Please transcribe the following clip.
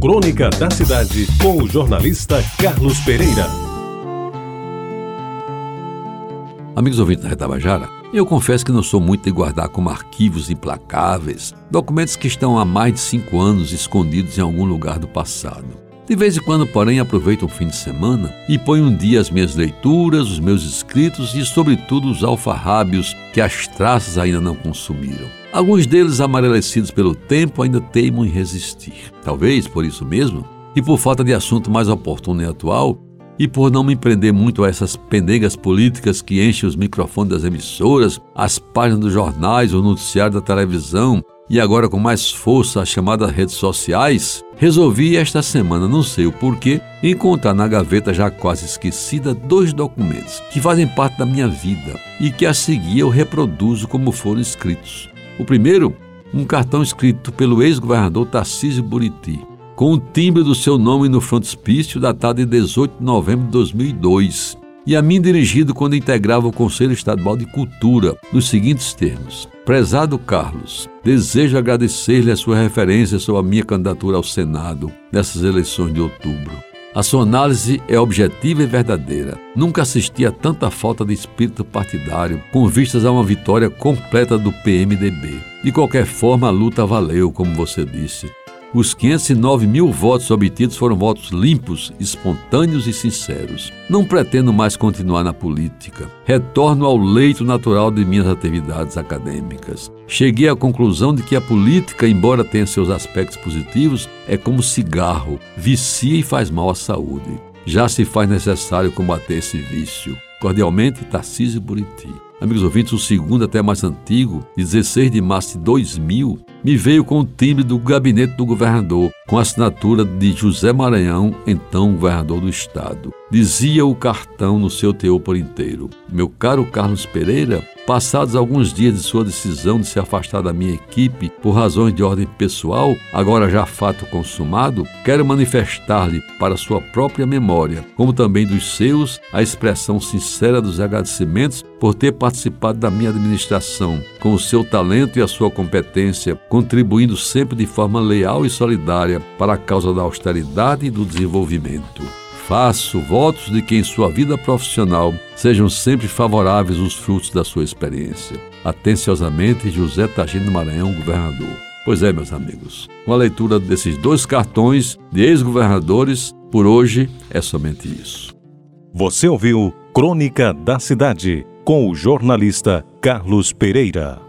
Crônica da Cidade, com o jornalista Carlos Pereira. Amigos ouvintes da Retabajara, eu confesso que não sou muito de guardar como arquivos implacáveis documentos que estão há mais de cinco anos escondidos em algum lugar do passado. De vez em quando, porém, aproveito o fim de semana e ponho um dia as minhas leituras, os meus escritos e, sobretudo, os alfarrábios que as traças ainda não consumiram. Alguns deles, amarelecidos pelo tempo, ainda teimam em resistir. Talvez por isso mesmo, e por falta de assunto mais oportuno e atual, e por não me prender muito a essas pendegas políticas que enchem os microfones das emissoras, as páginas dos jornais, o noticiário da televisão e agora com mais força as chamadas redes sociais, resolvi esta semana, não sei o porquê, encontrar na gaveta já quase esquecida dois documentos que fazem parte da minha vida e que a seguir eu reproduzo como foram escritos. O primeiro, um cartão escrito pelo ex-governador Tarcísio Buriti, com o timbre do seu nome no frontispício datado de 18 de novembro de 2002 e a mim dirigido quando integrava o Conselho Estadual de Cultura, nos seguintes termos: Prezado Carlos, desejo agradecer-lhe a sua referência sobre a minha candidatura ao Senado nessas eleições de outubro. A sua análise é objetiva e verdadeira. Nunca assisti a tanta falta de espírito partidário com vistas a uma vitória completa do PMDB. De qualquer forma, a luta valeu, como você disse. Os 509 mil votos obtidos foram votos limpos, espontâneos e sinceros. Não pretendo mais continuar na política. Retorno ao leito natural de minhas atividades acadêmicas. Cheguei à conclusão de que a política, embora tenha seus aspectos positivos, é como cigarro, vicia e faz mal à saúde. Já se faz necessário combater esse vício. Cordialmente, Tarcísio Buriti. Amigos ouvintes, o segundo, até mais antigo, 16 de março de 2000, me veio com o timbre do gabinete do governador, com a assinatura de José Maranhão, então governador do estado. Dizia o cartão no seu teor por inteiro: Meu caro Carlos Pereira, passados alguns dias de sua decisão de se afastar da minha equipe por razões de ordem pessoal, agora já fato consumado, quero manifestar-lhe, para sua própria memória, como também dos seus, a expressão sincera dos agradecimentos por ter participado da minha administração, com o seu talento e a sua competência, contribuindo sempre de forma leal e solidária para a causa da austeridade e do desenvolvimento. Faço votos de que em sua vida profissional sejam sempre favoráveis os frutos da sua experiência. Atenciosamente, José Tagino Maranhão, governador. Pois é, meus amigos, com a leitura desses dois cartões de ex-governadores, por hoje é somente isso. Você ouviu Crônica da Cidade com o jornalista Carlos Pereira.